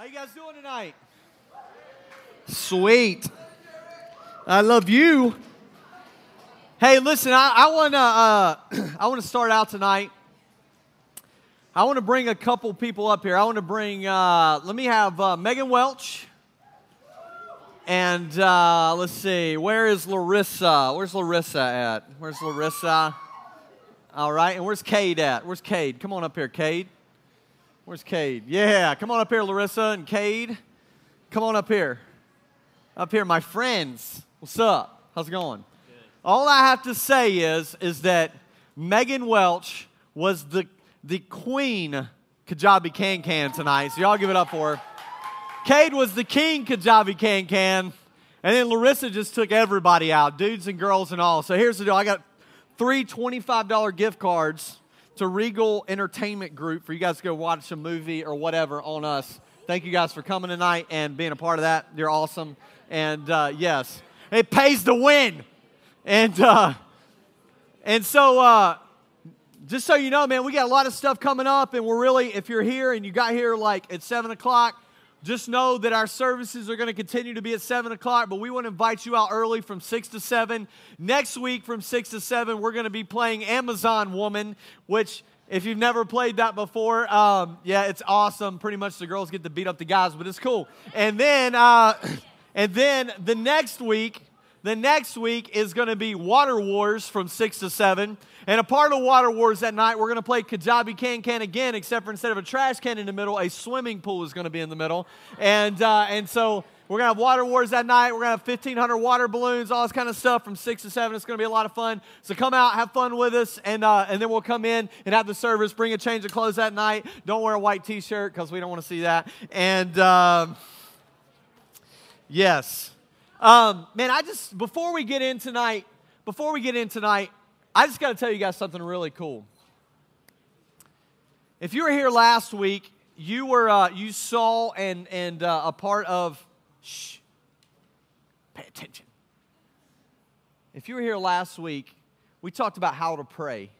How you guys doing tonight? Sweet. I love you. Hey, listen, I, I want to uh, I want to start out tonight. I want to bring a couple people up here. I want to bring. Uh, let me have uh, Megan Welch. And uh, let's see, where is Larissa? Where's Larissa at? Where's Larissa? All right, and where's Cade at? Where's Cade? Come on up here, Cade. Where's Cade? Yeah, come on up here, Larissa and Cade. Come on up here. Up here, my friends. What's up? How's it going? Good. All I have to say is, is that Megan Welch was the, the queen Kajabi Can Can tonight. So y'all give it up for her. Cade was the king Kajabi Can Can. And then Larissa just took everybody out, dudes and girls and all. So here's the deal. I got three $25 gift cards to Regal Entertainment Group for you guys to go watch a movie or whatever on us. Thank you guys for coming tonight and being a part of that. You're awesome. And uh, yes, it pays to win. And uh, and so uh, just so you know, man, we got a lot of stuff coming up, and we're really, if you're here and you got here like at seven o'clock, just know that our services are going to continue to be at 7 o'clock, but we want to invite you out early from 6 to 7. Next week from 6 to 7, we're going to be playing Amazon Woman, which, if you've never played that before, um, yeah, it's awesome. Pretty much the girls get to beat up the guys, but it's cool. And then, uh, and then the next week, the next week is going to be Water Wars from 6 to 7. And a part of Water Wars that night, we're going to play Kajabi Can Can again, except for instead of a trash can in the middle, a swimming pool is going to be in the middle. And, uh, and so we're going to have Water Wars that night. We're going to have 1,500 water balloons, all this kind of stuff from 6 to 7. It's going to be a lot of fun. So come out, have fun with us, and, uh, and then we'll come in and have the service. Bring a change of clothes that night. Don't wear a white t shirt because we don't want to see that. And um, yes. Um, man, I just, before we get in tonight, before we get in tonight, I just got to tell you guys something really cool. If you were here last week, you were uh, you saw and and uh, a part of. Shh. Pay attention. If you were here last week, we talked about how to pray.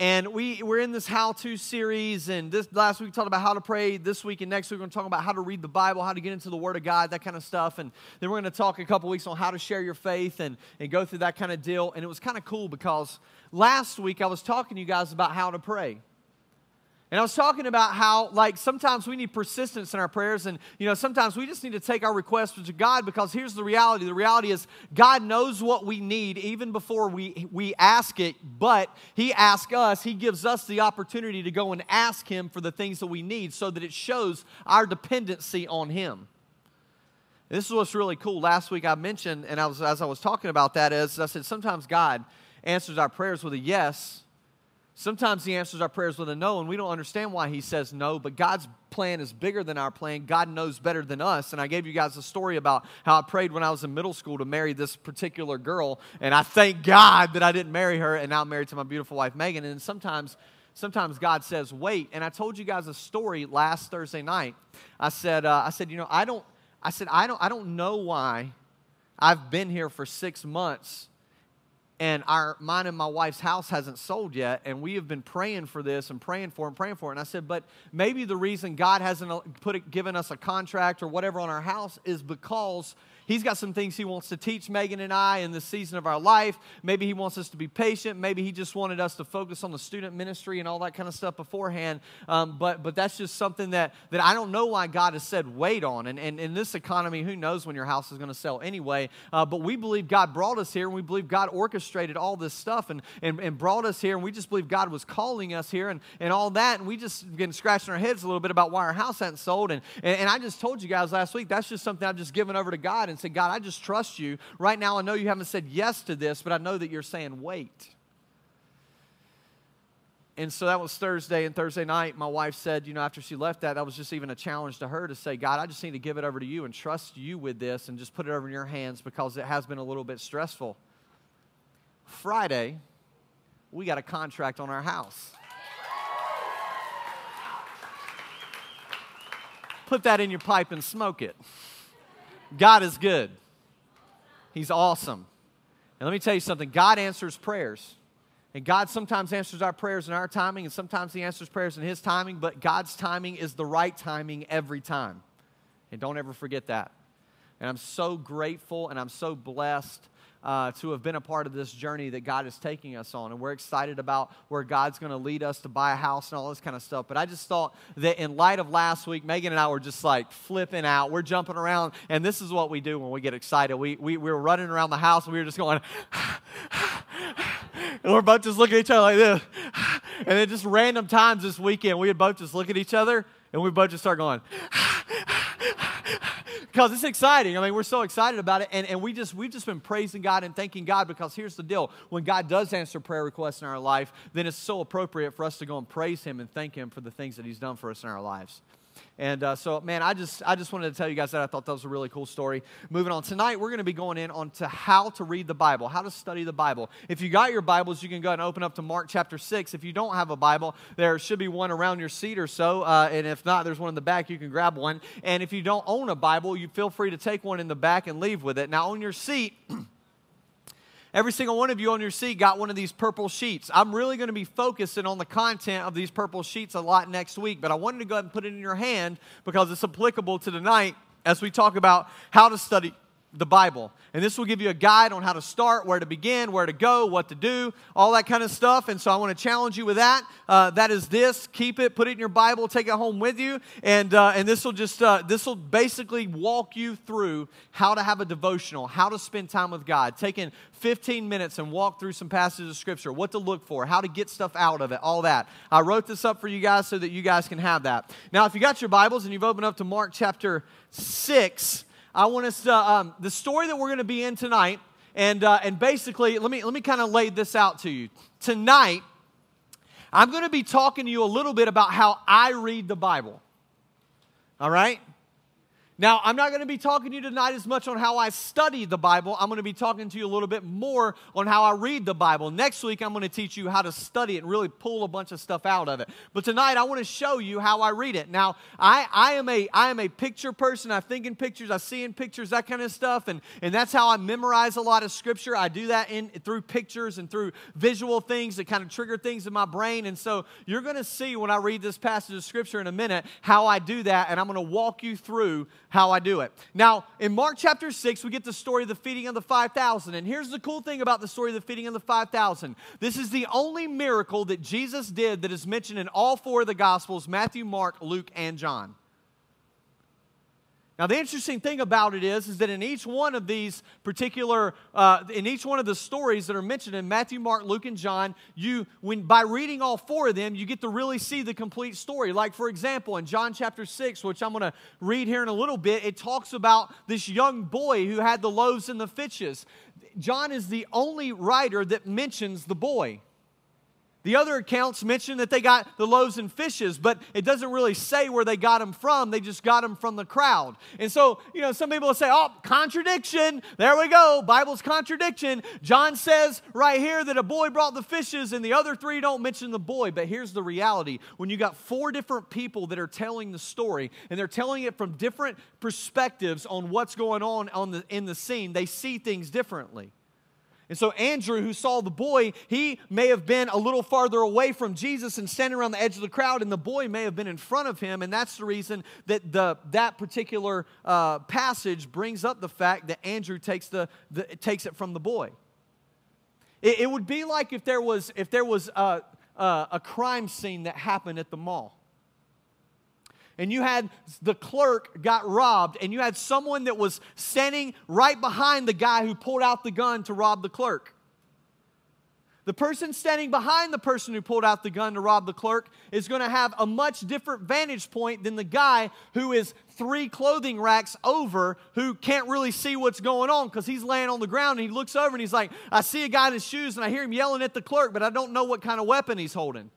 And we, we're in this how to series, and this last week we talked about how to pray. This week and next week we're going to talk about how to read the Bible, how to get into the Word of God, that kind of stuff. And then we're going to talk a couple weeks on how to share your faith and, and go through that kind of deal. And it was kind of cool because last week I was talking to you guys about how to pray. And I was talking about how, like, sometimes we need persistence in our prayers, and, you know, sometimes we just need to take our requests to God because here's the reality. The reality is God knows what we need even before we, we ask it, but He asks us, He gives us the opportunity to go and ask Him for the things that we need so that it shows our dependency on Him. This is what's really cool. Last week I mentioned, and I was, as I was talking about that, is I said sometimes God answers our prayers with a yes Sometimes He answers our prayers with a no, and we don't understand why He says no, but God's plan is bigger than our plan. God knows better than us. And I gave you guys a story about how I prayed when I was in middle school to marry this particular girl, and I thank God that I didn't marry her, and now I'm married to my beautiful wife, Megan. And sometimes, sometimes God says, wait. And I told you guys a story last Thursday night. I said, uh, I said, you know, I don't, I said, I don't, I don't know why I've been here for six months and our mine and my wife's house hasn't sold yet and we have been praying for this and praying for and praying for it. And i said but maybe the reason god hasn't uh, put it, given us a contract or whatever on our house is because He's got some things he wants to teach Megan and I in this season of our life. Maybe he wants us to be patient. Maybe he just wanted us to focus on the student ministry and all that kind of stuff beforehand. Um, but, but that's just something that, that I don't know why God has said wait on. And, and in this economy, who knows when your house is going to sell anyway. Uh, but we believe God brought us here and we believe God orchestrated all this stuff and, and, and brought us here. And we just believe God was calling us here and, and all that. And we just been scratching our heads a little bit about why our house hadn't sold. And, and, and I just told you guys last week, that's just something I've just given over to God and said, God, I just trust you. Right now, I know you haven't said yes to this, but I know that you're saying wait. And so that was Thursday. And Thursday night, my wife said, you know, after she left that, that was just even a challenge to her to say, God, I just need to give it over to you and trust you with this and just put it over in your hands because it has been a little bit stressful. Friday, we got a contract on our house. Put that in your pipe and smoke it. God is good. He's awesome. And let me tell you something God answers prayers. And God sometimes answers our prayers in our timing, and sometimes He answers prayers in His timing, but God's timing is the right timing every time. And don't ever forget that. And I'm so grateful and I'm so blessed uh, to have been a part of this journey that God is taking us on. And we're excited about where God's going to lead us to buy a house and all this kind of stuff. But I just thought that in light of last week, Megan and I were just like flipping out. We're jumping around. And this is what we do when we get excited. We, we, we were running around the house and we were just going, and we're both just looking at each other like this. And then just random times this weekend, we would both just look at each other and we both just start going, because it's exciting. I mean, we're so excited about it. And, and we just, we've just been praising God and thanking God because here's the deal. When God does answer prayer requests in our life, then it's so appropriate for us to go and praise Him and thank Him for the things that He's done for us in our lives. And uh, so, man, I just I just wanted to tell you guys that I thought that was a really cool story. Moving on tonight, we're going to be going in on to how to read the Bible, how to study the Bible. If you got your Bibles, you can go and open up to Mark chapter six. If you don't have a Bible, there should be one around your seat or so. Uh, and if not, there's one in the back. You can grab one. And if you don't own a Bible, you feel free to take one in the back and leave with it. Now, on your seat. Every single one of you on your seat got one of these purple sheets. I'm really going to be focusing on the content of these purple sheets a lot next week, but I wanted to go ahead and put it in your hand because it's applicable to tonight as we talk about how to study the Bible. And this will give you a guide on how to start, where to begin, where to go, what to do, all that kind of stuff. And so I want to challenge you with that. Uh, that is this. Keep it, put it in your Bible, take it home with you. And, uh, and this will just, uh, this will basically walk you through how to have a devotional, how to spend time with God, taking 15 minutes and walk through some passages of Scripture, what to look for, how to get stuff out of it, all that. I wrote this up for you guys so that you guys can have that. Now, if you got your Bibles and you've opened up to Mark chapter 6, I want us to, um, the story that we're going to be in tonight, and, uh, and basically, let me, let me kind of lay this out to you. Tonight, I'm going to be talking to you a little bit about how I read the Bible. All right? Now, I'm not going to be talking to you tonight as much on how I study the Bible. I'm going to be talking to you a little bit more on how I read the Bible. Next week, I'm going to teach you how to study it and really pull a bunch of stuff out of it. But tonight, I want to show you how I read it. Now, I, I, am, a, I am a picture person. I think in pictures, I see in pictures, that kind of stuff. And, and that's how I memorize a lot of Scripture. I do that in, through pictures and through visual things that kind of trigger things in my brain. And so you're going to see when I read this passage of Scripture in a minute how I do that. And I'm going to walk you through how I do it. Now, in Mark chapter 6, we get the story of the feeding of the 5,000. And here's the cool thing about the story of the feeding of the 5,000 this is the only miracle that Jesus did that is mentioned in all four of the Gospels Matthew, Mark, Luke, and John. Now, the interesting thing about it is, is that in each one of these particular, uh, in each one of the stories that are mentioned in Matthew, Mark, Luke, and John, you, when by reading all four of them, you get to really see the complete story. Like, for example, in John chapter 6, which I'm going to read here in a little bit, it talks about this young boy who had the loaves and the fishes. John is the only writer that mentions the boy. The other accounts mention that they got the loaves and fishes, but it doesn't really say where they got them from. They just got them from the crowd. And so, you know, some people will say, oh, contradiction. There we go. Bible's contradiction. John says right here that a boy brought the fishes, and the other three don't mention the boy. But here's the reality when you got four different people that are telling the story, and they're telling it from different perspectives on what's going on, on the, in the scene, they see things differently. And so, Andrew, who saw the boy, he may have been a little farther away from Jesus and standing around the edge of the crowd, and the boy may have been in front of him. And that's the reason that the, that particular uh, passage brings up the fact that Andrew takes, the, the takes it from the boy. It, it, would be like if there was, if there was a, a, a crime scene that happened at the mall and you had the clerk got robbed, and you had someone that was standing right behind the guy who pulled out the gun to rob the clerk. The person standing behind the person who pulled out the gun to rob the clerk is going to have a much different vantage point than the guy who is three clothing racks over who can't really see what's going on because he's laying on the ground and he looks over and he's like, I see a guy in his shoes and I hear him yelling at the clerk, but I don't know what kind of weapon he's holding.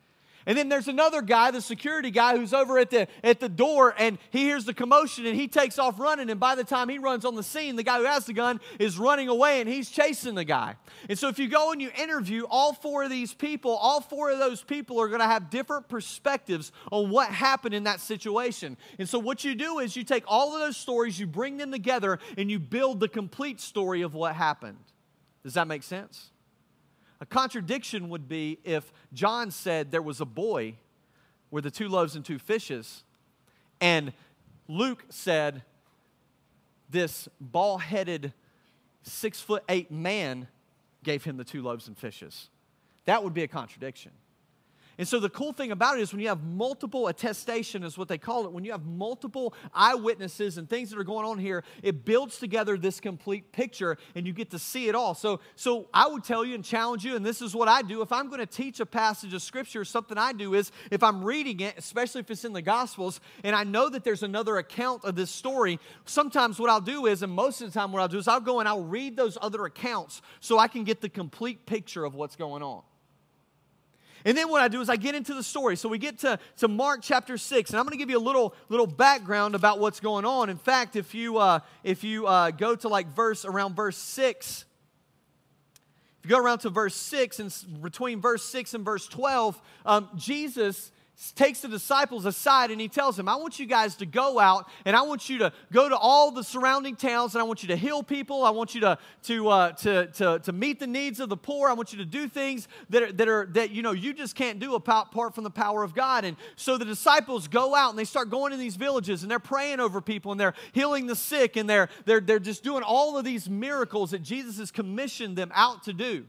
And then there's another guy, the security guy, who's over at the, at the door and he hears the commotion and he takes off running. And by the time he runs on the scene, the guy who has the gun is running away and he's chasing the guy. And so if you go and you interview all four of these people, all four of those people are going to have different perspectives on what happened in that situation. And so what you do is you take all of those stories, you bring them together, and you build the complete story of what happened. Does that make sense? A contradiction would be if John said there was a boy with the two loaves and two fishes, and Luke said this ball headed, six foot eight man gave him the two loaves and fishes. That would be a contradiction. And so the cool thing about it is when you have multiple attestation is what they call it, when you have multiple eyewitnesses and things that are going on here, it builds together this complete picture and you get to see it all. So so I would tell you and challenge you and this is what I do if I'm going to teach a passage of scripture, something I do is if I'm reading it, especially if it's in the gospels and I know that there's another account of this story, sometimes what I'll do is and most of the time what I'll do is I'll go and I'll read those other accounts so I can get the complete picture of what's going on. And then what I do is I get into the story. So we get to, to Mark chapter 6, and I'm going to give you a little, little background about what's going on. In fact, if you, uh, if you uh, go to like verse, around verse 6, if you go around to verse 6, and between verse 6 and verse 12, um, Jesus takes the disciples aside and he tells them, I want you guys to go out and I want you to go to all the surrounding towns and I want you to heal people. I want you to, to, uh, to, to, to meet the needs of the poor. I want you to do things that are, that are, that, you know, you just can't do apart from the power of God. And so the disciples go out and they start going to these villages and they're praying over people and they're healing the sick and they're, they're, they're just doing all of these miracles that Jesus has commissioned them out to do.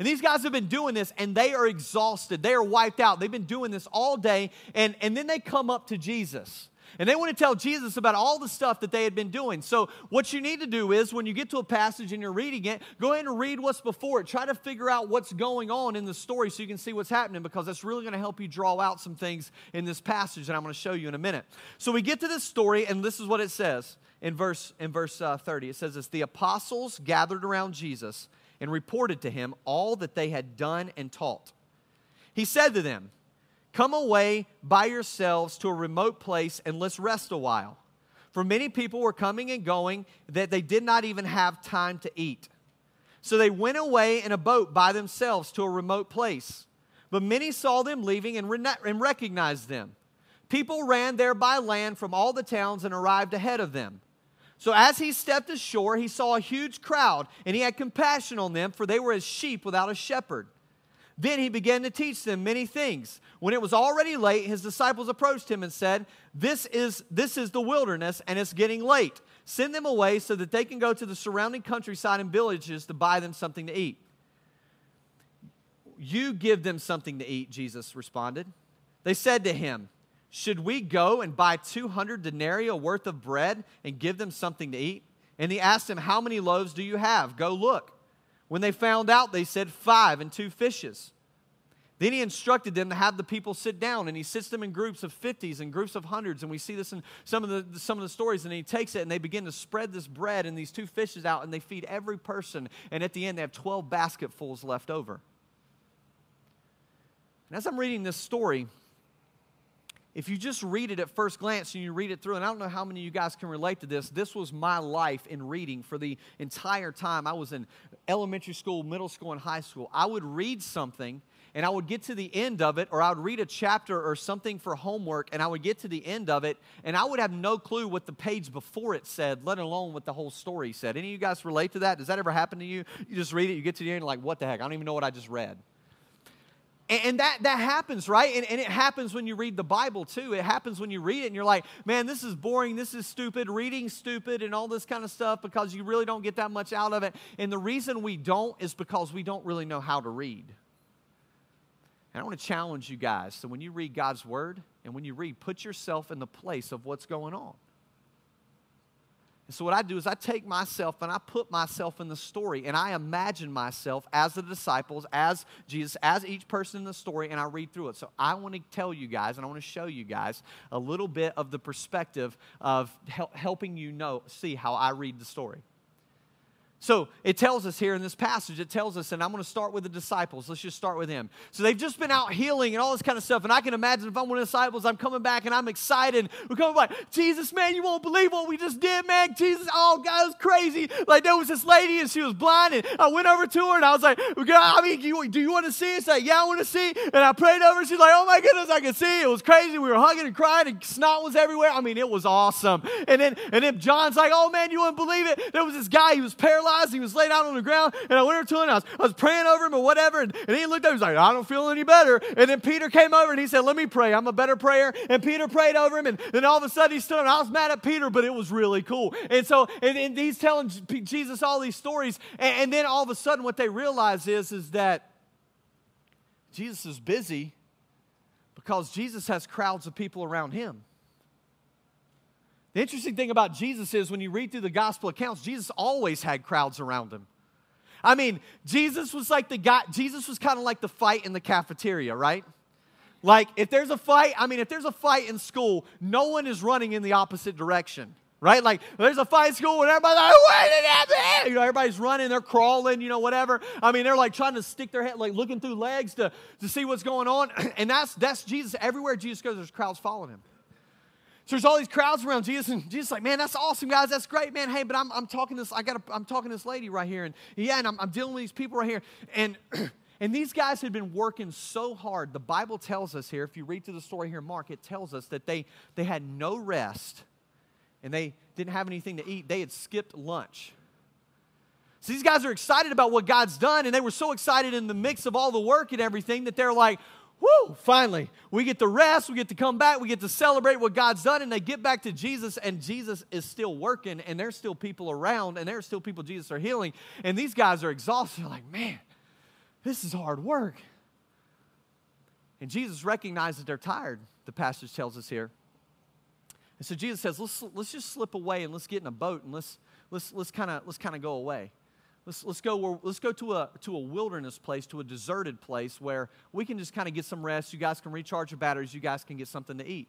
And these guys have been doing this and they are exhausted. They are wiped out. They've been doing this all day. And, and then they come up to Jesus. And they want to tell Jesus about all the stuff that they had been doing. So, what you need to do is when you get to a passage and you're reading it, go ahead and read what's before it. Try to figure out what's going on in the story so you can see what's happening because that's really going to help you draw out some things in this passage that I'm going to show you in a minute. So, we get to this story, and this is what it says in verse, in verse uh, 30. It says this The apostles gathered around Jesus and reported to him all that they had done and taught. He said to them, Come away by yourselves to a remote place and let's rest a while. For many people were coming and going that they did not even have time to eat. So they went away in a boat by themselves to a remote place. But many saw them leaving and, re- and recognized them. People ran there by land from all the towns and arrived ahead of them. So as he stepped ashore, he saw a huge crowd, and he had compassion on them, for they were as sheep without a shepherd. Then he began to teach them many things. When it was already late, his disciples approached him and said, This is, this is the wilderness, and it's getting late. Send them away so that they can go to the surrounding countryside and villages to buy them something to eat. You give them something to eat, Jesus responded. They said to him, should we go and buy 200 denarii worth of bread and give them something to eat? And he asked them, How many loaves do you have? Go look. When they found out, they said, Five and two fishes. Then he instructed them to have the people sit down, and he sits them in groups of fifties and groups of hundreds. And we see this in some of the some of the stories. And he takes it and they begin to spread this bread and these two fishes out, and they feed every person. And at the end, they have 12 basketfuls left over. And as I'm reading this story, if you just read it at first glance and you read it through, and I don't know how many of you guys can relate to this, this was my life in reading for the entire time I was in elementary school, middle school, and high school. I would read something and I would get to the end of it, or I would read a chapter or something for homework, and I would get to the end of it, and I would have no clue what the page before it said, let alone what the whole story said. Any of you guys relate to that? Does that ever happen to you? You just read it, you get to the end, and like, what the heck? I don't even know what I just read. And, that, that happens, right? And, and it happens when you read the Bible too. It happens when you read it and you're like, man, this is boring, this is stupid, reading stupid, and all this kind of stuff because you really don't get that much out of it. And the reason we don't is because we don't really know how to read. And I want to challenge you guys. So when you read God's word and when you read, put yourself in the place of what's going on. And so, what I do is I take myself and I put myself in the story and I imagine myself as the disciples, as Jesus, as each person in the story, and I read through it. So, I want to tell you guys and I want to show you guys a little bit of the perspective of helping you know, see how I read the story. So it tells us here in this passage, it tells us, and I'm going to start with the disciples. Let's just start with him. So they've just been out healing and all this kind of stuff. And I can imagine if I'm one of the disciples, I'm coming back and I'm excited. We're coming back, Jesus, man, you won't believe what we just did, man. Jesus, oh, God, it was crazy. Like there was this lady and she was blind. And I went over to her and I was like, I mean, you, do you want to see? She's like, yeah, I want to see. And I prayed over. She's like, oh my goodness, I can see. It was crazy. We were hugging and crying and snot was everywhere. I mean, it was awesome. And then, and then John's like, oh man, you wouldn't believe it. There was this guy, he was paralyzed He was laid out on the ground. And I went over to him. And I was, I was praying over him or whatever. And, and he looked up. He was like, I don't feel any better. And then Peter came over and he said, Let me pray. I'm a better prayer. And Peter prayed over him. And then all of a sudden he stood up. I was mad at Peter, but it was really cool. And so and, and he's telling Jesus all these stories. And, and then all of a sudden what they realize is, is that Jesus is busy because Jesus has crowds of people around him. The interesting thing about Jesus is when you read through the gospel accounts, Jesus always had crowds around him. I mean, Jesus was like the guy, Jesus was kind of like the fight in the cafeteria, right? Like, if there's a fight, I mean, if there's a fight in school, no one is running in the opposite direction, right? Like, there's a fight in school and everybody's like? You know, everybody's running, they're crawling, you know, whatever. I mean, they're like trying to stick their head, like looking through legs to, to see what's going on. And that's, that's Jesus. Everywhere Jesus goes, there's crowds following him. So there's all these crowds around Jesus, and Jesus is like, man, that's awesome, guys. That's great, man. Hey, but I'm, I'm talking this, I got I'm talking this lady right here, and yeah, and I'm, I'm dealing with these people right here. And and these guys had been working so hard. The Bible tells us here, if you read through the story here, Mark, it tells us that they they had no rest and they didn't have anything to eat. They had skipped lunch. So these guys are excited about what God's done, and they were so excited in the mix of all the work and everything that they're like, Woo, finally, we get to rest, we get to come back, we get to celebrate what God's done, and they get back to Jesus, and Jesus is still working, and there's still people around, and there's still people Jesus are healing, and these guys are exhausted. They're like, man, this is hard work. And Jesus recognizes they're tired, the passage tells us here. And so Jesus says, let's, let's just slip away and let's get in a boat and let's, let's, let's kind of let's kind of go away. Let's, let's go, let's go to, a, to a wilderness place, to a deserted place where we can just kind of get some rest. You guys can recharge your batteries. You guys can get something to eat.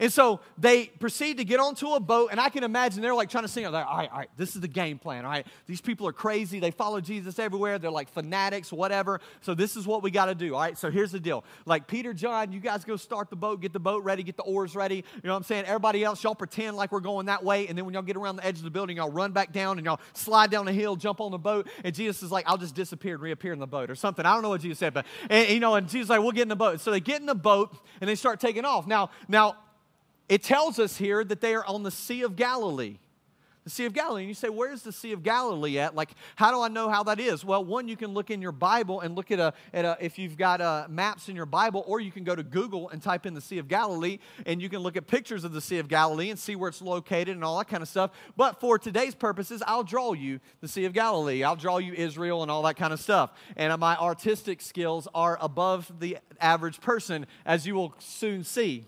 And so they proceed to get onto a boat, and I can imagine they're like trying to sing. Like, all right, all right, this is the game plan. All right, these people are crazy. They follow Jesus everywhere. They're like fanatics, whatever. So this is what we got to do. All right, so here's the deal. Like Peter, John, you guys go start the boat, get the boat ready, get the oars ready. You know what I'm saying? Everybody else, y'all pretend like we're going that way, and then when y'all get around the edge of the building, y'all run back down and y'all slide down the hill, jump on the boat, and Jesus is like, I'll just disappear and reappear in the boat or something. I don't know what Jesus said, but and, you know, and Jesus like, we'll get in the boat. So they get in the boat and they start taking off. Now, now it tells us here that they are on the Sea of Galilee. The Sea of Galilee. And you say, where's the Sea of Galilee at? Like, how do I know how that is? Well, one, you can look in your Bible and look at a, at a if you've got uh, maps in your Bible, or you can go to Google and type in the Sea of Galilee, and you can look at pictures of the Sea of Galilee and see where it's located and all that kind of stuff. But for today's purposes, I'll draw you the Sea of Galilee. I'll draw you Israel and all that kind of stuff. And my artistic skills are above the average person, as you will soon see.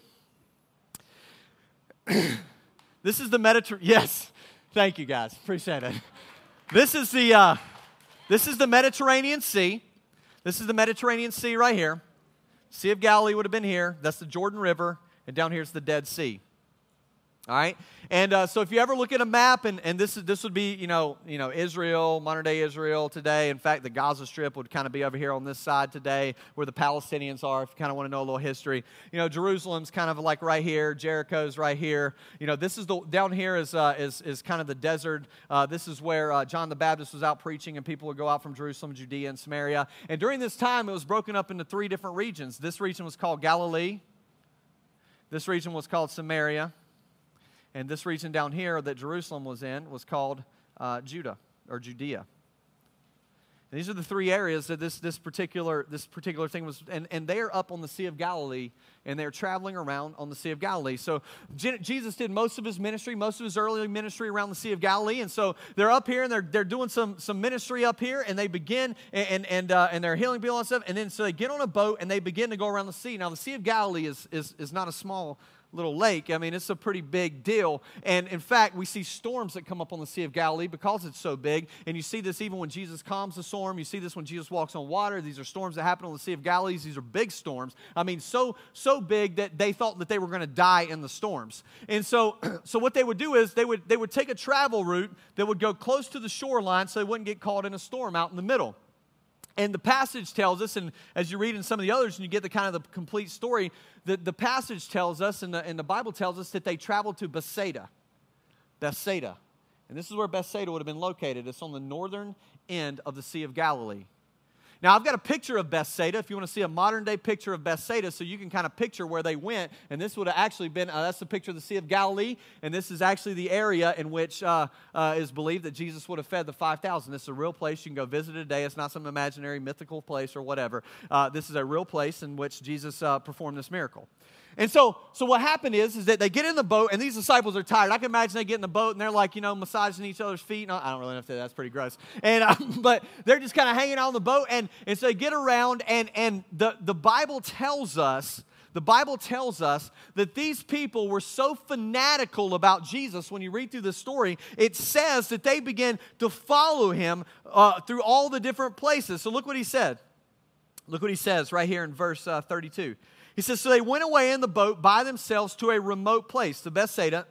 this is the Mediterranean. Yes, thank you guys. Appreciate it. This is the uh, this is the Mediterranean Sea. This is the Mediterranean Sea right here. Sea of Galilee would have been here. That's the Jordan River, and down here is the Dead Sea. All right, and uh, so if you ever look at a map, and, and this is this would be you know you know Israel, modern day Israel today. In fact, the Gaza Strip would kind of be over here on this side today, where the Palestinians are. If you kind of want to know a little history, you know Jerusalem's kind of like right here, Jericho's right here. You know this is the down here is uh, is is kind of the desert. Uh, this is where uh, John the Baptist was out preaching, and people would go out from Jerusalem, Judea, and Samaria. And during this time, it was broken up into three different regions. This region was called Galilee. This region was called Samaria and this region down here that Jerusalem was in was called uh, Judah or Judea. And these are the three areas that this, this, particular, this particular thing was, and, and they are up on the Sea of Galilee, and they're traveling around on the Sea of Galilee. So Jesus did most of his ministry, most of his early ministry around the Sea of Galilee, and so they're up here and they're, they're doing some, some ministry up here, and they begin, and, and, and, uh, and they're healing people and stuff, and then so they get on a boat and they begin to go around the sea. Now, the Sea of Galilee is, is, is not a small little lake. I mean, it's a pretty big deal. And in fact, we see storms that come up on the Sea of Galilee because it's so big. And you see this even when Jesus calms the storm. You see this when Jesus walks on water. These are storms that happen on the Sea of Galilee. These are big storms. I mean, so so big that they thought that they were going to die in the storms. And so so what they would do is they would they would take a travel route that would go close to the shoreline so they wouldn't get caught in a storm out in the middle. And the passage tells us, and as you read in some of the others and you get the kind of the complete story, that the passage tells us, and the, and the Bible tells us that they traveled to Bethsaida. Bethsaida. And this is where Bethsaida would have been located. It's on the northern end of the Sea of Galilee. Now, I've got a picture of Bethsaida if you want to see a modern day picture of Bethsaida so you can kind of picture where they went. And this would have actually been uh, that's the picture of the Sea of Galilee. And this is actually the area in which uh, uh, is believed that Jesus would have fed the 5,000. This is a real place. You can go visit it today. It's not some imaginary mythical place or whatever. Uh, this is a real place in which Jesus uh, performed this miracle. And so, so what happened is, is that they get in the boat, and these disciples are tired. I can imagine they get in the boat, and they're like, you know, massaging each other's feet. No, I don't really know if that's pretty gross. And um, but they're just kind of hanging out on the boat, and, and so they get around, and and the the Bible tells us. The Bible tells us that these people were so fanatical about Jesus. When you read through the story, it says that they began to follow him uh, through all the different places. So look what he said. Look what he says right here in verse uh, 32. He says, So they went away in the boat by themselves to a remote place, the Bethsaida,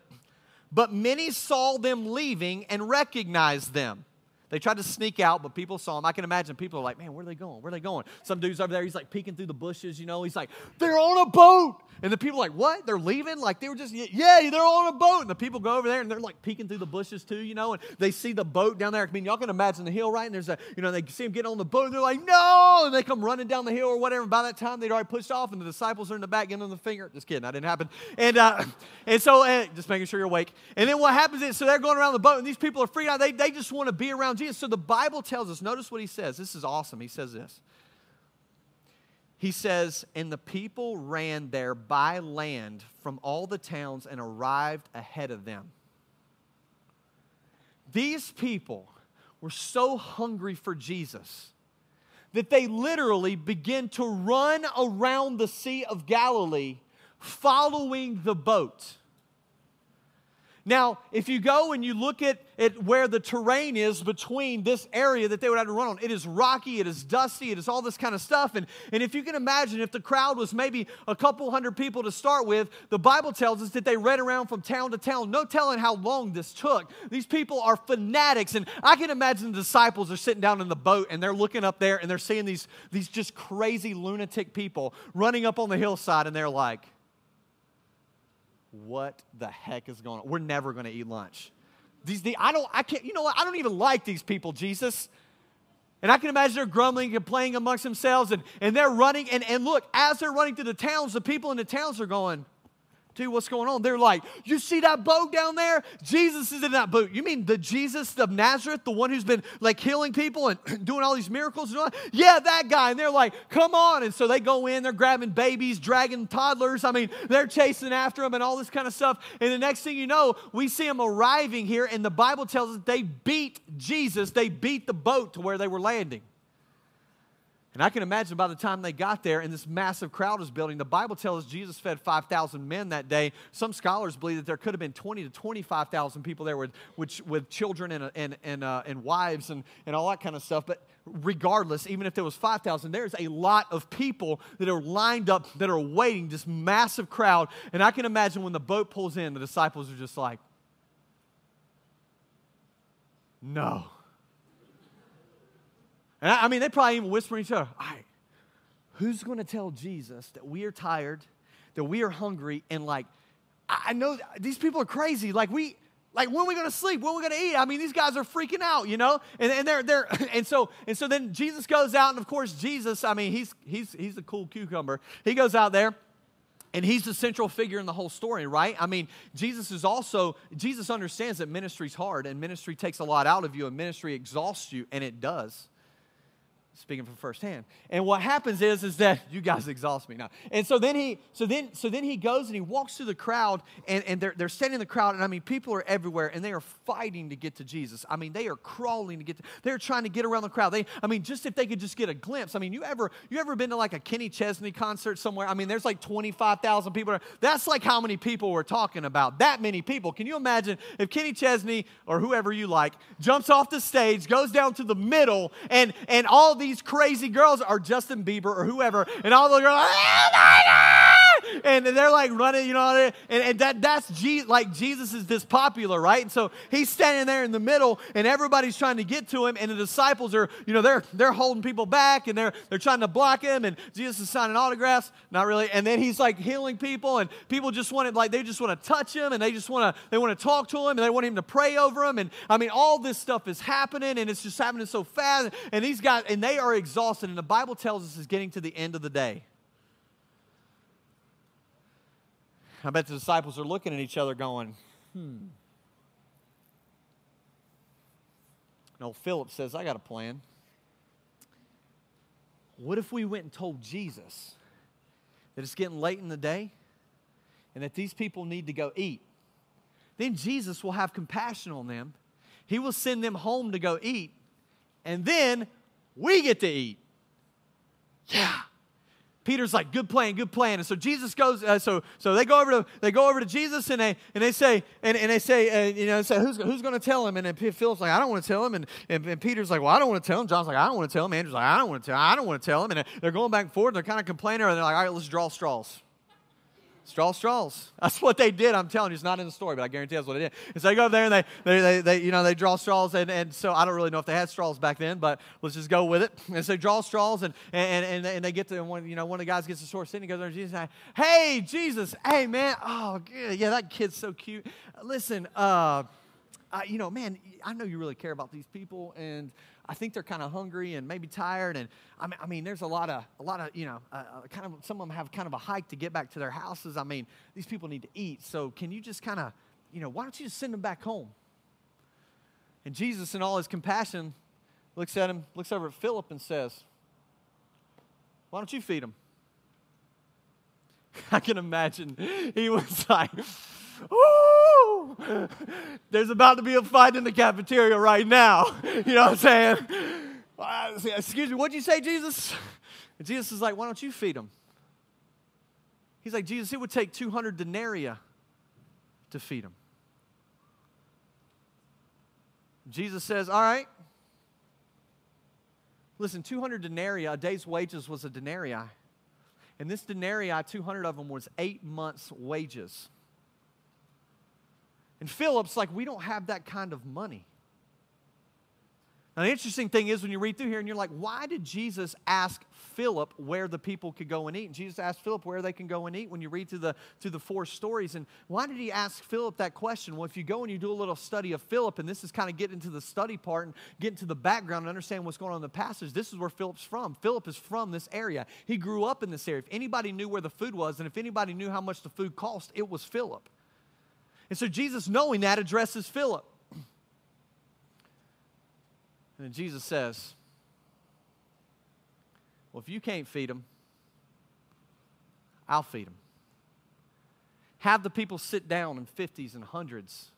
but many saw them leaving and recognized them. They tried to sneak out, but people saw them. I can imagine people are like, man, where are they going? Where are they going? Some dude's over there, he's like peeking through the bushes, you know. He's like, they're on a boat. And the people are like, what? They're leaving? Like they were just, yeah, they're on a boat. And the people go over there and they're like peeking through the bushes too, you know, and they see the boat down there. I mean, y'all can imagine the hill, right? And there's a, you know, they see them getting on the boat and they're like, no. And they come running down the hill or whatever. And by that time, they'd already pushed off and the disciples are in the back giving them the finger. Just kidding, that didn't happen. And, uh, and so, uh, just making sure you're awake. And then what happens is, so they're going around the boat and these people are freaking out. They, they just want to be around Jesus. So the Bible tells us, notice what he says. This is awesome. He says this he says, And the people ran there by land from all the towns and arrived ahead of them. These people were so hungry for Jesus that they literally begin to run around the Sea of Galilee following the boat. Now, if you go and you look at, at where the terrain is between this area that they would have to run on, it is rocky, it is dusty, it is all this kind of stuff. And, and if you can imagine, if the crowd was maybe a couple hundred people to start with, the Bible tells us that they ran around from town to town. No telling how long this took. These people are fanatics. And I can imagine the disciples are sitting down in the boat and they're looking up there and they're seeing these, these just crazy lunatic people running up on the hillside and they're like, what the heck is going on? We're never going to eat lunch. These, the, I don't, I can't, you know what? I don't even like these people, Jesus. And I can imagine they're grumbling and playing amongst themselves and, and they're running. And, and look, as they're running through the towns, the people in the towns are going, dude, what's going on? They're like, you see that boat down there? Jesus is in that boat. You mean the Jesus of Nazareth, the one who's been like healing people and doing all these miracles? And all yeah, that guy. And they're like, come on. And so they go in, they're grabbing babies, dragging toddlers. I mean, they're chasing after them and all this kind of stuff. And the next thing you know, we see them arriving here, and the Bible tells us they beat Jesus. They beat the boat to where they were landing. And I can imagine by the time they got there and this massive crowd was building, the Bible tells us Jesus fed 5,000 men that day. Some scholars believe that there could have been 20 to 25,000 people there with, with, with children and, and, and, uh, and wives and, and all that kind of stuff. But regardless, even if there was 5,000, there's a lot of people that are lined up, that are waiting, this massive crowd. And I can imagine when the boat pulls in, the disciples are just like, no. And I, I mean, they probably even whispering to each other, all right, who's going to tell Jesus that we are tired, that we are hungry, and like, I know these people are crazy. Like, we, like, when are we going to sleep? When are we going to eat? I mean, these guys are freaking out, you know? And, and they're, they're, and so, and so then Jesus goes out, and of course, Jesus, I mean, he's, he's, he's a cool cucumber. He goes out there. And he's the central figure in the whole story, right? I mean, Jesus is also, Jesus understands that ministry's hard and ministry takes a lot out of you and ministry exhausts you, and it does speaking from firsthand. And what happens is, is that you guys exhaust me now. And so then he, so then, so then he goes and he walks through the crowd, and, and they're, they're standing in the crowd, and I mean, people are everywhere, and they are fighting to get to Jesus. I mean, they are crawling to get to, they're trying to get around the crowd. They, I mean, just if they could just get a glimpse. I mean, you ever, you ever been to like a Kenny Chesney concert somewhere? I mean, there's like 25,000 people. That's like how many people we're talking about. That many people. Can you imagine if Kenny Chesney or whoever you like jumps off the stage, goes down to the middle, and, and all these these crazy girls are Justin Bieber or whoever, and all the girls, oh my God! And they're like running, you know, and, and that that's like Jesus is this popular, right? And so he's standing there in the middle, and everybody's trying to get to him, and the disciples are, you know, they're they're holding people back, and they're they're trying to block him, and Jesus is signing autographs, not really, and then he's like healing people, and people just want to like they just want to touch him, and they just want to they want to talk to him, and they want him to pray over him, and I mean all this stuff is happening, and it's just happening so fast, and these guys and they are exhausted, and the Bible tells us it's getting to the end of the day. I bet the disciples are looking at each other going, hmm. And old Philip says, I got a plan. What if we went and told Jesus that it's getting late in the day and that these people need to go eat? Then Jesus will have compassion on them. He will send them home to go eat, and then we get to eat. Yeah. Peter's like, good plan, good plan. And so Jesus goes, uh, so so they go over to they go over to Jesus and they and they say and, and they say uh, you know say who's who's going to tell him? And then Philip's like, I don't want to tell him. And, and, and Peter's like, well, I don't want to tell him. John's like, I don't want to tell him. Andrew's like, I don't want to tell. I don't want to tell him. And they're going back and forth. And they're kind of complaining. And they're like, all right, let's draw straws. Straw straws. That's what they did. I'm telling you, it's not in the story, but I guarantee that's what they did. And so they go over there and they, they, they, they you know, they draw straws. And, and so I don't really know if they had straws back then, but let's just go with it. And so draw straws and, and, and, and they get to, one, you know, one of the guys gets the sword sitting. He goes over to Jesus and hey, Jesus, hey, man. Oh, yeah, that kid's so cute. Listen, uh, uh, you know, man, I know you really care about these people, and I think they're kind of hungry and maybe tired. And I mean, I mean, there's a lot of, a lot of, you know, uh, uh, kind of, some of them have kind of a hike to get back to their houses. I mean, these people need to eat. So can you just kind of, you know, why don't you just send them back home? And Jesus, in all his compassion, looks at him, looks over at Philip and says, Why don't you feed them? I can imagine he was like, Ooh, there's about to be a fight in the cafeteria right now. You know what I'm saying? Uh, excuse me, what'd you say, Jesus? And Jesus is like, why don't you feed them? He's like, Jesus, it would take 200 denarii to feed them. Jesus says, all right. Listen, 200 denarii, a day's wages was a denarii. And this denarii, 200 of them, was eight months' wages. And Philip's like, we don't have that kind of money. Now, the interesting thing is when you read through here and you're like, why did Jesus ask Philip where the people could go and eat? And Jesus asked Philip where they can go and eat when you read through the, through the four stories. And why did he ask Philip that question? Well, if you go and you do a little study of Philip, and this is kind of getting into the study part and getting to the background and understand what's going on in the passage, this is where Philip's from. Philip is from this area. He grew up in this area. If anybody knew where the food was and if anybody knew how much the food cost, it was Philip. And so Jesus, knowing that, addresses Philip. And then Jesus says, Well, if you can't feed them, I'll feed them. Have the people sit down in 50s and hundreds.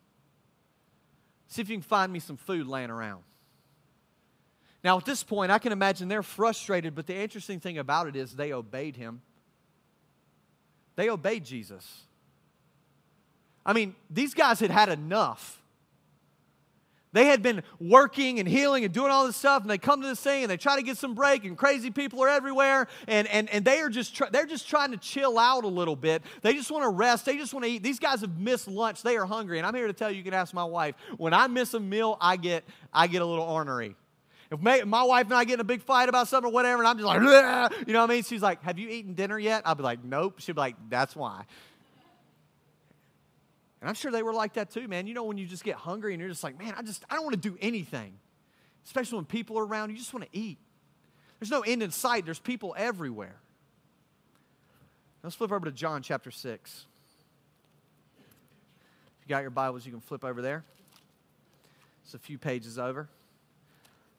See if you can find me some food laying around. Now, at this point, I can imagine they're frustrated, but the interesting thing about it is they obeyed him. They obeyed Jesus. I mean, these guys had had enough. They had been working and healing and doing all this stuff, and they come to this thing and they try to get some break, and crazy people are everywhere, and, and, and they are just they're just trying to chill out a little bit. They just want to rest. They just want to eat. These guys have missed lunch. They are hungry, and I'm here to tell you. You can ask my wife. When I miss a meal, I get I get a little ornery. If my, my wife and I get in a big fight about something or whatever, and I'm just like, you know what I mean? She's like, "Have you eaten dinner yet?" I'll be like, "Nope." She'll be like, "That's why." And I'm sure they were like that too, man. You know, when you just get hungry and you're just like, man, I just, I don't want to do anything. Especially when people are around, you just want to eat. There's no end in sight, there's people everywhere. Let's flip over to John chapter 6. If you got your Bibles, you can flip over there. It's a few pages over.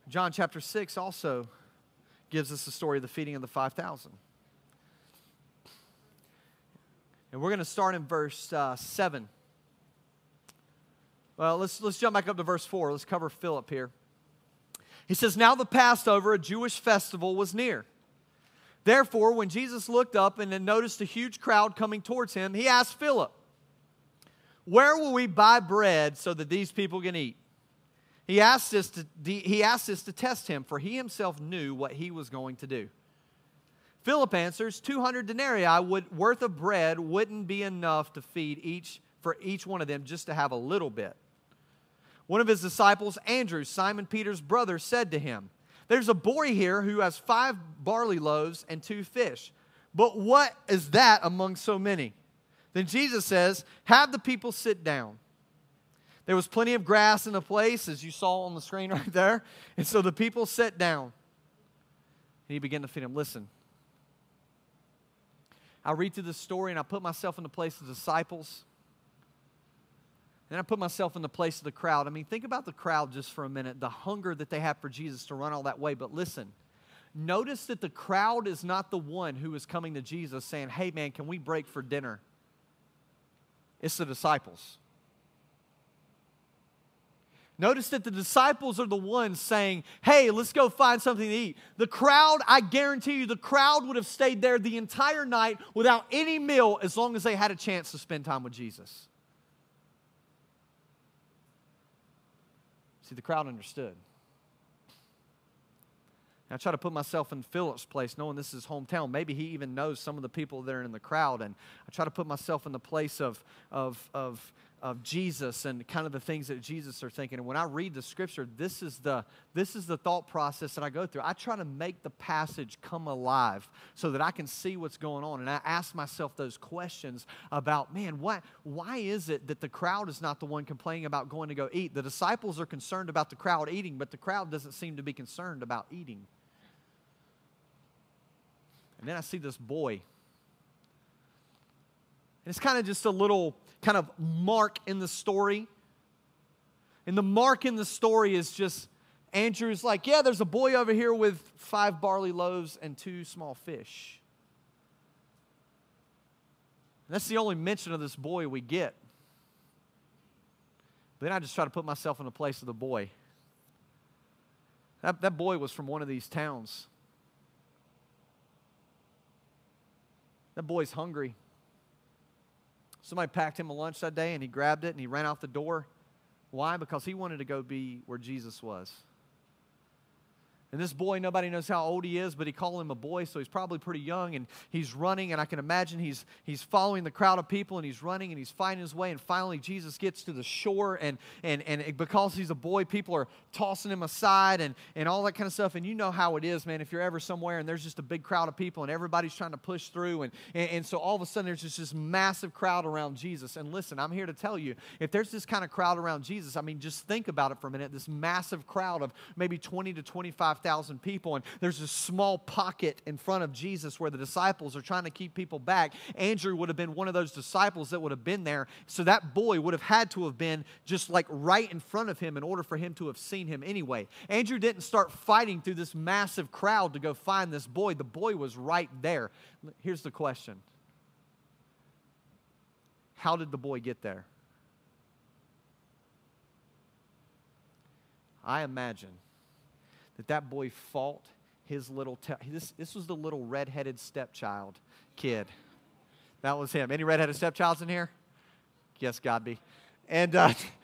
John chapter 6 also gives us the story of the feeding of the 5,000. And we're going to start in verse uh, 7. Well, let's, let's jump back up to verse 4. Let's cover Philip here. He says, Now the Passover, a Jewish festival, was near. Therefore, when Jesus looked up and noticed a huge crowd coming towards him, he asked Philip, Where will we buy bread so that these people can eat? He asked, this to, he asked this to test him, for he himself knew what he was going to do. Philip answers, 200 denarii would, worth of bread wouldn't be enough to feed each for each one of them just to have a little bit. One of his disciples, Andrew, Simon Peter's brother, said to him, There's a boy here who has five barley loaves and two fish. But what is that among so many? Then Jesus says, Have the people sit down. There was plenty of grass in the place, as you saw on the screen right there. And so the people sat down. And he began to feed them. Listen, I read through this story and I put myself in the place of disciples. And I put myself in the place of the crowd. I mean, think about the crowd just for a minute, the hunger that they have for Jesus to run all that way. But listen, notice that the crowd is not the one who is coming to Jesus saying, Hey, man, can we break for dinner? It's the disciples. Notice that the disciples are the ones saying, Hey, let's go find something to eat. The crowd, I guarantee you, the crowd would have stayed there the entire night without any meal as long as they had a chance to spend time with Jesus. See, the crowd understood. I try to put myself in Philip's place, knowing this is his hometown. Maybe he even knows some of the people that are in the crowd. And I try to put myself in the place of, of, of of Jesus and kind of the things that Jesus are thinking. And when I read the scripture, this is the this is the thought process that I go through. I try to make the passage come alive so that I can see what's going on. And I ask myself those questions about, man, why why is it that the crowd is not the one complaining about going to go eat? The disciples are concerned about the crowd eating, but the crowd doesn't seem to be concerned about eating. And then I see this boy. And it's kind of just a little kind of mark in the story. And the mark in the story is just Andrew's like, yeah, there's a boy over here with five barley loaves and two small fish. And that's the only mention of this boy we get. But then I just try to put myself in the place of the boy. That, that boy was from one of these towns. That boy's hungry. Somebody packed him a lunch that day and he grabbed it and he ran out the door. Why? Because he wanted to go be where Jesus was. And this boy, nobody knows how old he is, but he called him a boy, so he's probably pretty young. And he's running, and I can imagine he's, he's following the crowd of people, and he's running, and he's finding his way. And finally, Jesus gets to the shore, and, and, and because he's a boy, people are tossing him aside and, and all that kind of stuff. And you know how it is, man, if you're ever somewhere and there's just a big crowd of people, and everybody's trying to push through. And, and, and so all of a sudden, there's just this massive crowd around Jesus. And listen, I'm here to tell you if there's this kind of crowd around Jesus, I mean, just think about it for a minute this massive crowd of maybe 20 to 25 5,000 people, and there's a small pocket in front of Jesus where the disciples are trying to keep people back. Andrew would have been one of those disciples that would have been there. So that boy would have had to have been just like right in front of him in order for him to have seen him anyway. Andrew didn't start fighting through this massive crowd to go find this boy, the boy was right there. Here's the question How did the boy get there? I imagine that that boy fought his little, te- this, this was the little redheaded stepchild kid. That was him. Any redheaded stepchilds in here? Yes, God be. And uh,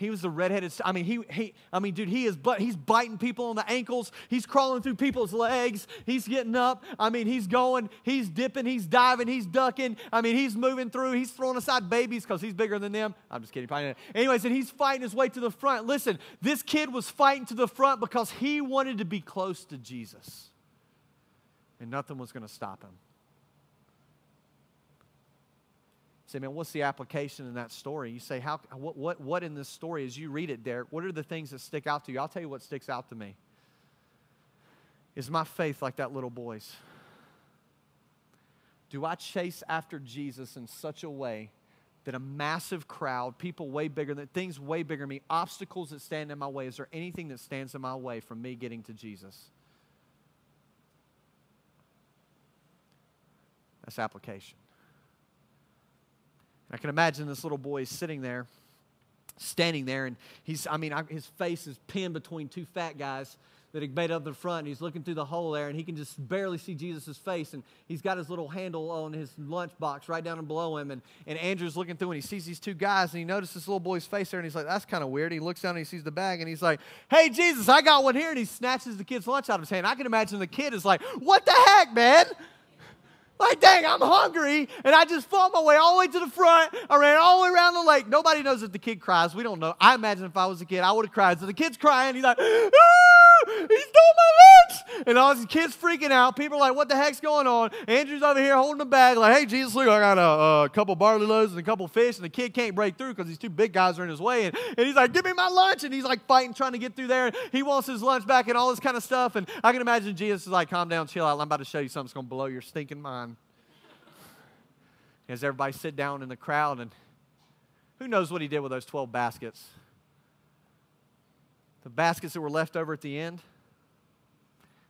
he was the redheaded. I mean, he, he I mean, dude, he is but he's biting people on the ankles. He's crawling through people's legs. He's getting up. I mean, he's going, he's dipping, he's diving, he's ducking. I mean, he's moving through. He's throwing aside babies because he's bigger than them. I'm just kidding. Probably Anyways, and he's fighting his way to the front. Listen, this kid was fighting to the front because he wanted to be close to Jesus. And nothing was going to stop him. Say, man, what's the application in that story? You say, how, what, what, what in this story, as you read it, Derek, what are the things that stick out to you? I'll tell you what sticks out to me. Is my faith like that little boy's? Do I chase after Jesus in such a way that a massive crowd, people way bigger than things way bigger than me, obstacles that stand in my way, is there anything that stands in my way from me getting to Jesus? That's application. I can imagine this little boy sitting there, standing there, and he's, I mean, his face is pinned between two fat guys that he made up the front. And he's looking through the hole there, and he can just barely see Jesus' face. And he's got his little handle on his lunchbox right down and below him. And, and Andrew's looking through, and he sees these two guys, and he notices this little boy's face there, and he's like, that's kind of weird. He looks down, and he sees the bag, and he's like, hey, Jesus, I got one here. And he snatches the kid's lunch out of his hand. I can imagine the kid is like, what the heck, man? Like, dang, I'm hungry. And I just fought my way all the way to the front. I ran all the way around the lake. Nobody knows if the kid cries. We don't know. I imagine if I was a kid, I would have cried. So the kid's crying. He's like, ah, he stole my lunch. And all these kids freaking out. People are like, what the heck's going on? Andrew's over here holding the bag, like, hey, Jesus, look, I got a, a couple barley loaves and a couple fish. And the kid can't break through because these two big guys are in his way. And, and he's like, give me my lunch. And he's like fighting, trying to get through there. He wants his lunch back and all this kind of stuff. And I can imagine Jesus is like, calm down, chill out. I'm about to show you something that's going to blow your stinking mind as everybody sit down in the crowd and who knows what he did with those 12 baskets the baskets that were left over at the end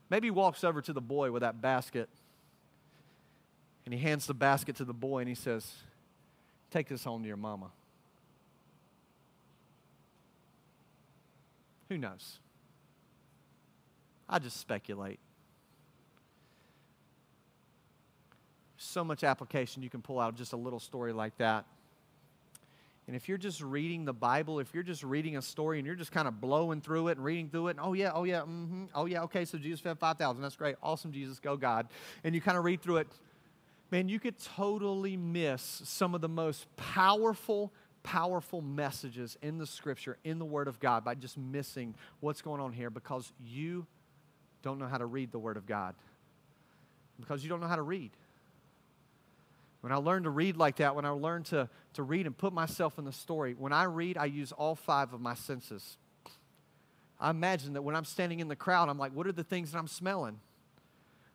maybe he walks over to the boy with that basket and he hands the basket to the boy and he says take this home to your mama. Who knows? I just speculate. So much application you can pull out of just a little story like that. And if you're just reading the Bible, if you're just reading a story and you're just kind of blowing through it and reading through it, and oh yeah, oh yeah, mm-hmm, oh yeah, okay, so Jesus fed 5,000. That's great. Awesome, Jesus, go God. And you kind of read through it, man, you could totally miss some of the most powerful, powerful messages in the scripture, in the Word of God, by just missing what's going on here because you don't know how to read the Word of God. Because you don't know how to read. When I learn to read like that, when I learn to, to read and put myself in the story, when I read, I use all five of my senses. I imagine that when I'm standing in the crowd, I'm like, what are the things that I'm smelling?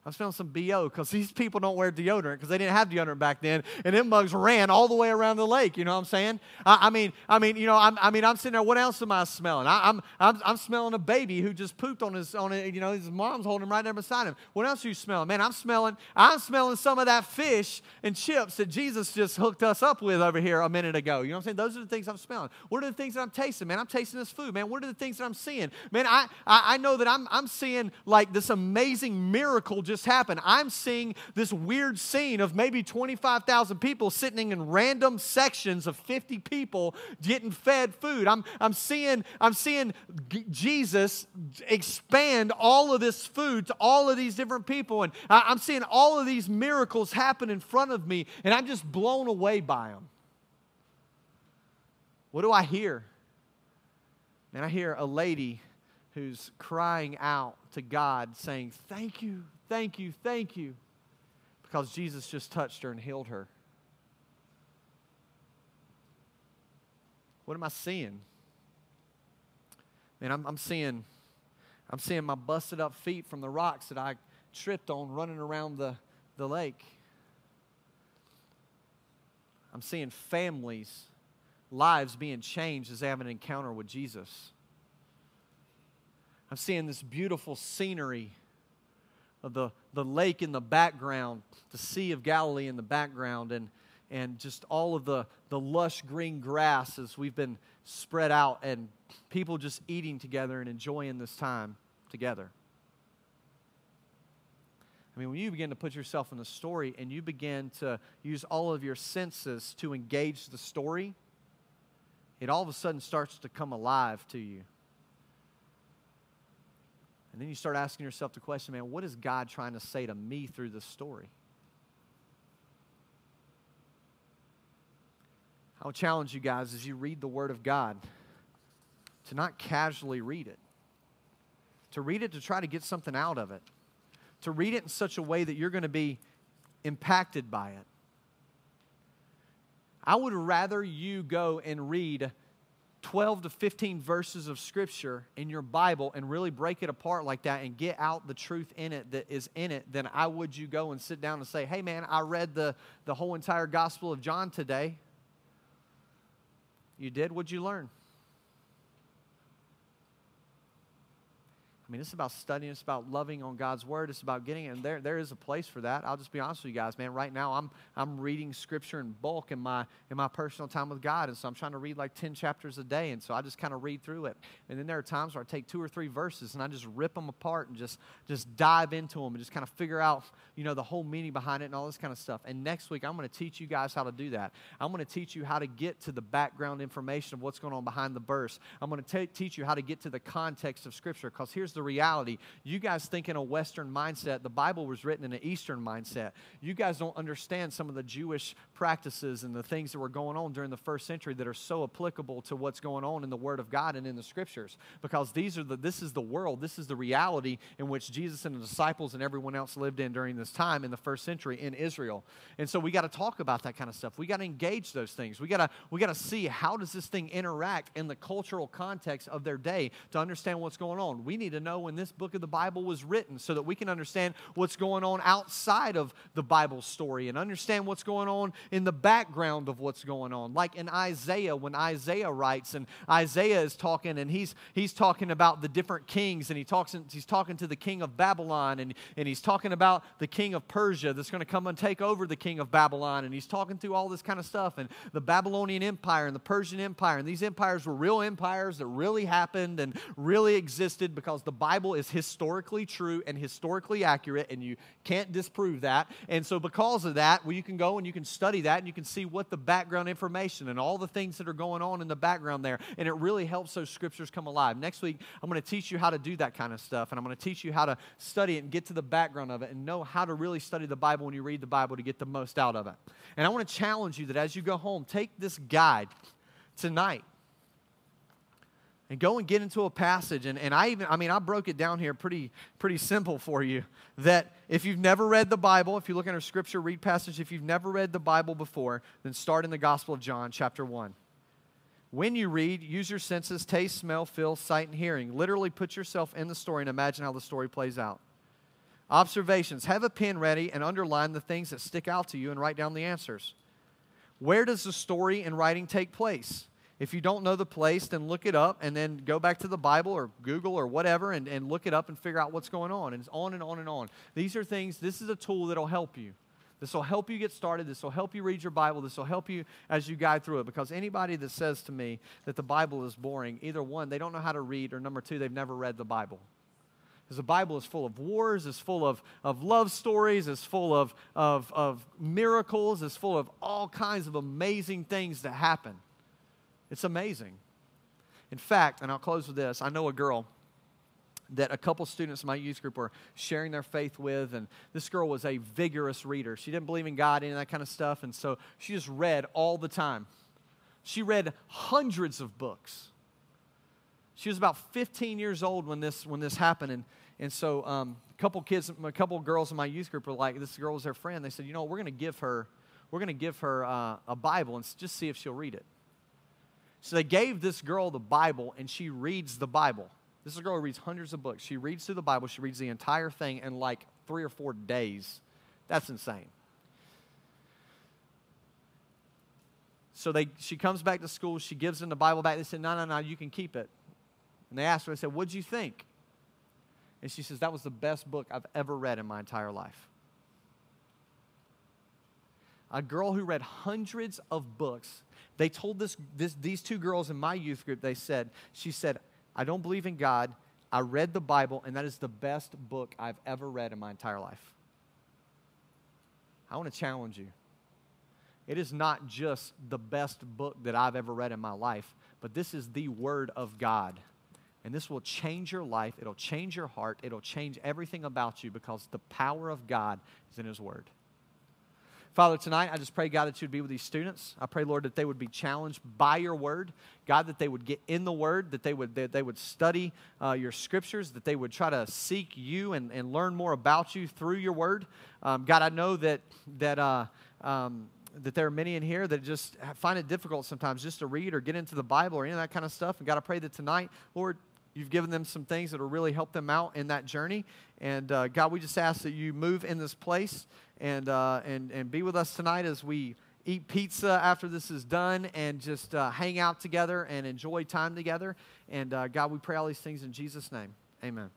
I'm smelling some BO because these people don't wear deodorant because they didn't have deodorant back then. And them mugs ran all the way around the lake. You know what I'm saying? I, I mean, I mean, you know, I'm, i mean, I'm sitting there. What else am I smelling? I, am I'm, I'm, I'm smelling a baby who just pooped on his, on it. You know, his mom's holding him right there beside him. What else are you smelling? Man, I'm smelling, I'm smelling some of that fish and chips that Jesus just hooked us up with over here a minute ago. You know what I'm saying? Those are the things I'm smelling. What are the things that I'm tasting? Man, I'm tasting this food. Man, what are the things that I'm seeing? Man, I, I, I know that I'm, I'm seeing like this amazing miracle just happen. I'm seeing this weird scene of maybe 25,000 people sitting in random sections of 50 people getting fed food. I'm, I'm seeing, I'm seeing Jesus expand all of this food to all of these different people. And I'm seeing all of these miracles happen in front of me, and I'm just blown away by them. What do I hear? And I hear a lady who's crying out to God, saying, Thank you, Thank you, thank you. Because Jesus just touched her and healed her. What am I seeing? Man, I'm, I'm seeing I'm seeing my busted up feet from the rocks that I tripped on running around the, the lake. I'm seeing families, lives being changed as they have an encounter with Jesus. I'm seeing this beautiful scenery the, the lake in the background, the Sea of Galilee in the background, and, and just all of the, the lush green grass as we've been spread out, and people just eating together and enjoying this time together. I mean, when you begin to put yourself in the story and you begin to use all of your senses to engage the story, it all of a sudden starts to come alive to you. And then you start asking yourself the question, man, what is God trying to say to me through this story? I would challenge you guys as you read the Word of God to not casually read it, to read it to try to get something out of it, to read it in such a way that you're going to be impacted by it. I would rather you go and read 12 to 15 verses of scripture in your Bible and really break it apart like that and get out the truth in it that is in it, then I would you go and sit down and say, hey man, I read the, the whole entire Gospel of John today. You did? What'd you learn? Mean, it's about studying, it's about loving on God's word, it's about getting it. And there, there is a place for that. I'll just be honest with you guys, man. Right now, I'm, I'm reading scripture in bulk in my, in my personal time with God. And so I'm trying to read like 10 chapters a day. And so I just kind of read through it. And then there are times where I take two or three verses and I just rip them apart and just, just dive into them and just kind of figure out, you know, the whole meaning behind it and all this kind of stuff. And next week, I'm going to teach you guys how to do that. I'm going to teach you how to get to the background information of what's going on behind the verse. I'm going to teach you how to get to the context of Scripture because here's the reality. You guys think in a Western mindset, the Bible was written in an Eastern mindset. You guys don't understand some of the Jewish practices and the things that were going on during the first century that are so applicable to what's going on in the Word of God and in the Scriptures because these are the, this is the world, this is the reality in which Jesus and the disciples and everyone else lived in during this time in the first century in Israel. And so we got to talk about that kind of stuff. We got to engage those things. We got to we got to see how does this thing interact in the cultural context of their day to understand what's going on. We need to know when this book of the Bible was written so that we can understand what's going on outside of the Bible story and understand what's going on in the background of what's going on. Like in Isaiah, when Isaiah writes, and Isaiah is talking, and he's he's talking about the different kings, and he talks he's talking to the king of Babylon, and, and he's talking about the king of Persia that's going to come and take over the king of Babylon, and he's talking through all this kind of stuff, and the Babylonian Empire and the Persian Empire, and these empires were real empires that really happened and really existed because the Bible is historically true and historically accurate, and you can't disprove that. And so, because of that, well, you can go and you can study that, and you can see what the background information and all the things that are going on in the background there, and it really helps those scriptures come alive. Next week, I'm going to teach you how to do that kind of stuff, and I'm going to teach you how to study it and get to the background of it and know how to really study the Bible when you read the Bible to get the most out of it. And I want to challenge you that as you go home, take this guide tonight and go and get into a passage. And, and i even i mean i broke it down here pretty pretty simple for you that if you've never read the bible if you look our scripture read passage if you've never read the bible before then start in the gospel of john chapter 1 when you read use your senses taste smell feel sight and hearing. Literally put yourself in the story and imagine how the story plays out. Observations. Have a pen ready and underline the things that stick out to you and write down the answers. Where does the story and writing take place if you don't know the place, then look it up and then go back to the Bible or Google or whatever and, and look it up and figure out what's going on. And it's on and on and on. These are things, this is a tool that'll help you. This will help you get started. This will help you read your Bible. This will help you as you guide through it. Because anybody that says to me that the Bible is boring, either one, they don't know how to read, or number two, they've never read the Bible. Because the Bible is full of wars, is full of, of love stories, is full of, of, of miracles, is full of all kinds of amazing things that happen. It's amazing. In fact, and I'll close with this I know a girl that a couple students in my youth group were sharing their faith with, and this girl was a vigorous reader. She didn't believe in God, any of that kind of stuff, and so she just read all the time. She read hundreds of books. She was about 15 years old when this when this happened, and and so um, a couple kids, a couple girls in my youth group were like, this girl was their friend. They said, you know, we're going to give her, we're going to give her uh, a Bible and just see if she'll read it. So they gave this girl the Bible, and she reads the Bible. This is a girl who reads hundreds of books. She reads through the Bible, she reads the entire thing in like three or four days. That's insane. So they, she comes back to school, she gives them the Bible back. They said, No, no, no, you can keep it. And they asked her, I said, What'd you think? And she says, That was the best book I've ever read in my entire life. A girl who read hundreds of books they told this, this, these two girls in my youth group, they said, she said, I don't believe in God. I read the Bible, and that is the best book I've ever read in my entire life. I want to challenge you. It is not just the best book that I've ever read in my life, but this is the Word of God. And this will change your life. It'll change your heart. It'll change everything about you because the power of God is in His Word. Father, tonight I just pray, God, that you would be with these students. I pray, Lord, that they would be challenged by your word. God, that they would get in the word, that they would, that they would study uh, your scriptures, that they would try to seek you and, and learn more about you through your word. Um, God, I know that, that, uh, um, that there are many in here that just find it difficult sometimes just to read or get into the Bible or any of that kind of stuff. And God, I pray that tonight, Lord, You've given them some things that will really help them out in that journey. And uh, God, we just ask that you move in this place and, uh, and, and be with us tonight as we eat pizza after this is done and just uh, hang out together and enjoy time together. And uh, God, we pray all these things in Jesus' name. Amen.